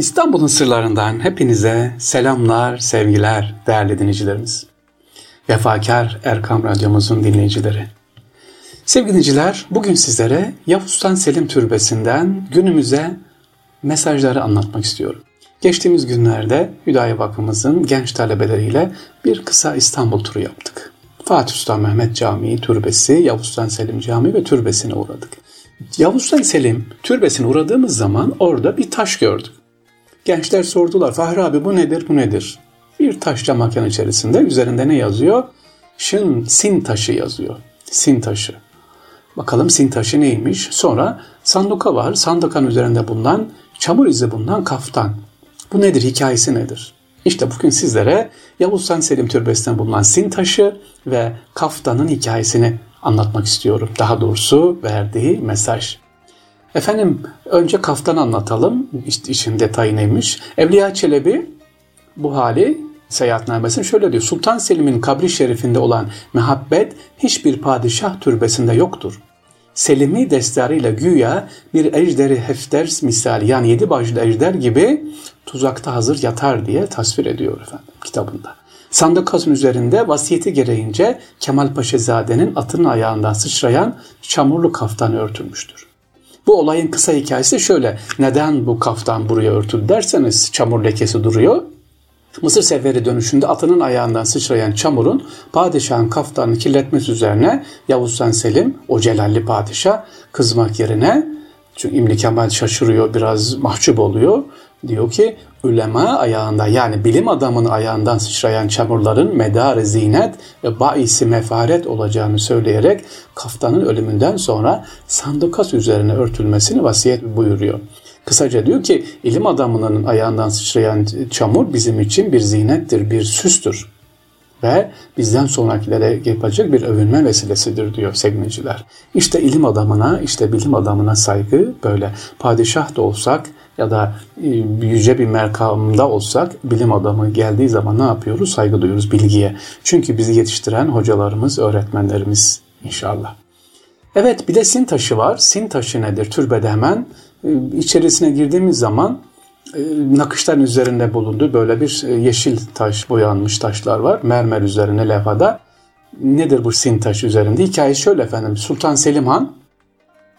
İstanbul'un sırlarından hepinize selamlar, sevgiler değerli dinleyicilerimiz. Vefakar Erkam Radyomuzun dinleyicileri. Sevgili dinleyiciler, bugün sizlere Yavuz Sultan Selim Türbesi'nden günümüze mesajları anlatmak istiyorum. Geçtiğimiz günlerde Hüdayi Vakfımızın genç talebeleriyle bir kısa İstanbul turu yaptık. Fatih Sultan Mehmet Camii, Türbesi, Yavuz Sultan Selim Camii ve Türbesi'ne uğradık. Yavuz Sultan Selim Türbesi'ne uğradığımız zaman orada bir taş gördük. Gençler sordular, Fahri abi bu nedir, bu nedir? Bir taşla makan içerisinde üzerinde ne yazıyor? Şın, sin taşı yazıyor. Sin taşı. Bakalım sin taşı neymiş? Sonra sanduka var. Sandukanın üzerinde bulunan çamur izi bulunan kaftan. Bu nedir? Hikayesi nedir? İşte bugün sizlere Yavuz Sultan Selim Türbesi'nden bulunan sin taşı ve kaftanın hikayesini anlatmak istiyorum. Daha doğrusu verdiği mesaj. Efendim önce kaftan anlatalım. İşte işin detayı neymiş? Evliya Çelebi bu hali seyahatnamesinde şöyle diyor. Sultan Selim'in kabri şerifinde olan mehabbet hiçbir padişah türbesinde yoktur. Selim'i destarıyla güya bir ejderi hefter misali yani yedi başlı ejder gibi tuzakta hazır yatar diye tasvir ediyor efendim kitabında. Sandıkasın üzerinde vasiyeti gereğince Kemal Paşazade'nin atının ayağından sıçrayan çamurlu kaftan örtülmüştür. Bu olayın kısa hikayesi şöyle. Neden bu kaftan buraya örtüldü derseniz çamur lekesi duruyor. Mısır seferi dönüşünde atının ayağından sıçrayan çamurun padişahın kaftanını kirletmesi üzerine Yavuz Sultan Selim o celalli padişah kızmak yerine çünkü İmli Kemal şaşırıyor biraz mahcup oluyor. Diyor ki ulema ayağında yani bilim adamının ayağından sıçrayan çamurların medarı zinet ve baisi mefaret olacağını söyleyerek kaftanın ölümünden sonra sandukas üzerine örtülmesini vasiyet buyuruyor. Kısaca diyor ki ilim adamının ayağından sıçrayan çamur bizim için bir zinettir, bir süstür ve bizden sonrakilere yapacak bir övünme vesilesidir diyor sevgiliciler. İşte ilim adamına, işte bilim adamına saygı böyle. Padişah da olsak ya da e, yüce bir merkamda olsak bilim adamı geldiği zaman ne yapıyoruz? Saygı duyuyoruz bilgiye. Çünkü bizi yetiştiren hocalarımız, öğretmenlerimiz inşallah. Evet bir de sin taşı var. Sin taşı nedir? Türbede hemen e, içerisine girdiğimiz zaman e, nakışların üzerinde bulunduğu böyle bir yeşil taş boyanmış taşlar var. Mermer üzerine levhada. Nedir bu sin taşı üzerinde? Hikaye şöyle efendim. Sultan Selim Han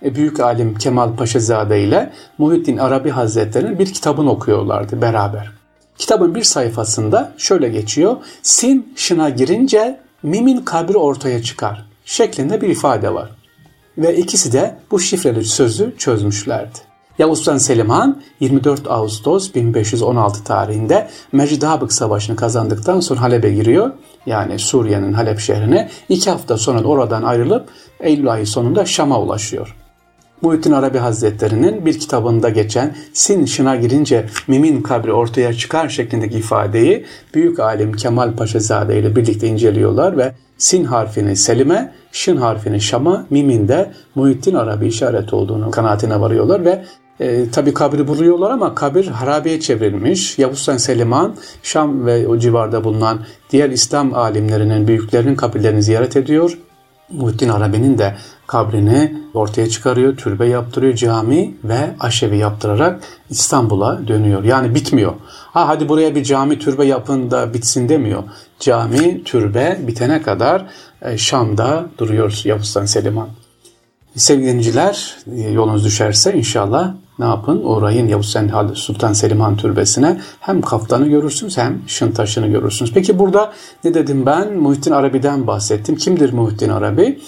büyük alim Kemal Paşazade ile Muhittin Arabi Hazretleri'nin bir kitabını okuyorlardı beraber. Kitabın bir sayfasında şöyle geçiyor. Sin şına girince mimin kabri ortaya çıkar şeklinde bir ifade var. Ve ikisi de bu şifreli sözü çözmüşlerdi. Yavuz Sultan Selim Han 24 Ağustos 1516 tarihinde Mecidabık Savaşı'nı kazandıktan sonra Halep'e giriyor. Yani Suriye'nin Halep şehrine. iki hafta sonra oradan ayrılıp Eylül ayı sonunda Şam'a ulaşıyor. Muhittin Arabi Hazretleri'nin bir kitabında geçen sin şına girince mimin kabri ortaya çıkar şeklindeki ifadeyi büyük alim Kemal Paşazade ile birlikte inceliyorlar ve sin harfini Selim'e, şin harfini Şam'a, mimin de Muhittin Arabi işaret olduğunu kanaatine varıyorlar ve e, tabi kabri buluyorlar ama kabir harabeye çevrilmiş. Yavuz Sultan Selimhan Şam ve o civarda bulunan diğer İslam alimlerinin, büyüklerinin kabirlerini ziyaret ediyor. Muhittin Arabi'nin de kabrini ortaya çıkarıyor, türbe yaptırıyor, cami ve aşevi yaptırarak İstanbul'a dönüyor. Yani bitmiyor. Ha hadi buraya bir cami türbe yapın da bitsin demiyor. Cami, türbe bitene kadar e, Şam'da duruyor Yavuz Sultan Selimhan. Sevgili dinleyiciler yolunuz düşerse inşallah ne yapın? Uğrayın Yavuz Sultan Selim Han Türbesi'ne. Hem kaftanı görürsünüz hem şın taşını görürsünüz. Peki burada ne dedim ben? Muhittin Arabi'den bahsettim. Kimdir Muhittin Arabi?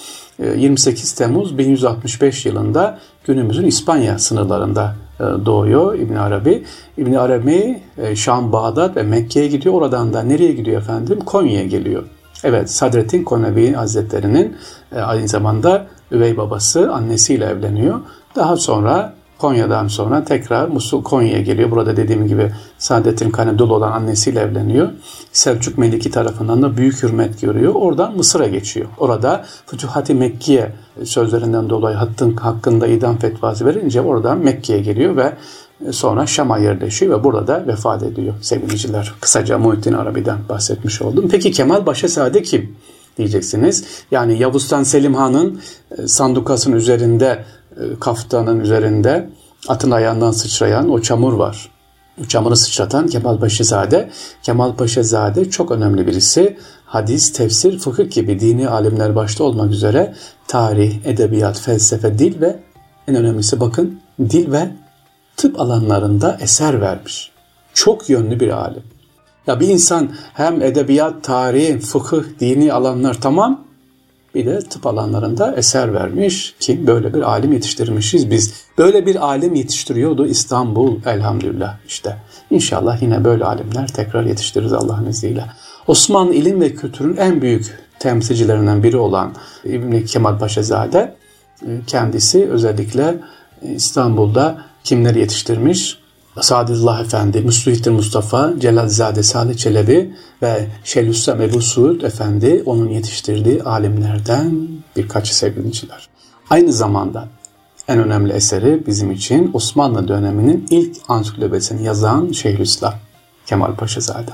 28 ee, Temmuz 1165 yılında günümüzün İspanya sınırlarında e, doğuyor İbn Arabi. İbn Arabi e, Şam, Bağdat ve Mekke'ye gidiyor. Oradan da nereye gidiyor efendim? Konya'ya geliyor. Evet Sadrettin Konevi Hazretleri'nin e, aynı zamanda üvey babası annesiyle evleniyor. Daha sonra Konya'dan sonra tekrar Musul Konya'ya geliyor. Burada dediğim gibi Saadettin Kanedul olan annesiyle evleniyor. Selçuk Meliki tarafından da büyük hürmet görüyor. Oradan Mısır'a geçiyor. Orada Fütuhat-ı Mekkiye sözlerinden dolayı hattın hakkında idam fetvası verince oradan Mekke'ye geliyor ve sonra Şam'a yerleşiyor ve burada vefat ediyor sevgiliciler. Kısaca Muhittin Arabi'den bahsetmiş oldum. Peki Kemal Başesade kim? diyeceksiniz. Yani Yavuz'tan Selim Han'ın e, sandukasının üzerinde, e, kaftanın üzerinde atın ayağından sıçrayan o çamur var. camını sıçratan Kemal Paşazade. Kemal Paşazade çok önemli birisi. Hadis, tefsir, fıkıh gibi dini alimler başta olmak üzere tarih, edebiyat, felsefe, dil ve en önemlisi bakın dil ve tıp alanlarında eser vermiş. Çok yönlü bir alim. Ya bir insan hem edebiyat, tarih, fıkıh, dini alanlar tamam bir de tıp alanlarında eser vermiş ki böyle bir alim yetiştirmişiz biz. Böyle bir alim yetiştiriyordu İstanbul elhamdülillah işte. İnşallah yine böyle alimler tekrar yetiştiririz Allah'ın izniyle. Osmanlı ilim ve kültürün en büyük temsilcilerinden biri olan İbn Kemal Paşazade e, kendisi özellikle İstanbul'da kimleri yetiştirmiş? Sadullah Efendi, Müslühittin Mustafa, Celalzade Salih Çelebi ve Şeyhülislam Ebu Suud Efendi onun yetiştirdiği alimlerden birkaçı sevgiliciler. Aynı zamanda en önemli eseri bizim için Osmanlı döneminin ilk ansiklopedisini yazan Şeyhülislam Kemal Paşazade.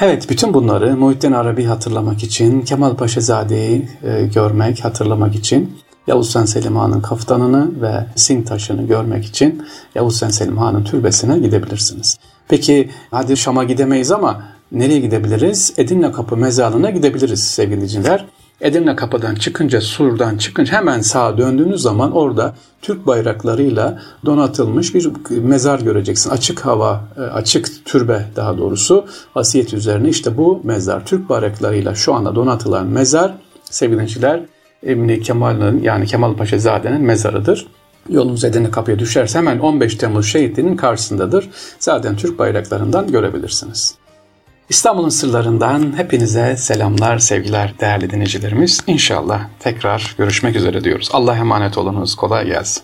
Evet, bütün bunları Muhittin Arabi hatırlamak için, Kemal Paşazade'yi e, görmek, hatırlamak için Yavuz Sen Selim Han'ın kaftanını ve sin taşını görmek için Yavuz Sen Selim Han'ın türbesine gidebilirsiniz. Peki hadi Şam'a gidemeyiz ama nereye gidebiliriz? Edirne Kapı mezarlığına gidebiliriz sevgili dinleyiciler. Edirne Kapı'dan çıkınca, Sur'dan çıkınca hemen sağa döndüğünüz zaman orada Türk bayraklarıyla donatılmış bir mezar göreceksin. Açık hava, e, açık türbe daha doğrusu vasiyet üzerine işte bu mezar Türk bayraklarıyla şu anda donatılan mezar sevgili dinleyiciler İbni Kemal'ın yani Kemal Paşa Zade'nin mezarıdır. Yolunuz Edirne kapıya düşerse hemen 15 Temmuz şehitliğinin karşısındadır. Zaten Türk bayraklarından görebilirsiniz. İstanbul'un sırlarından hepinize selamlar, sevgiler değerli dinleyicilerimiz. İnşallah tekrar görüşmek üzere diyoruz. Allah emanet olunuz. Kolay gelsin.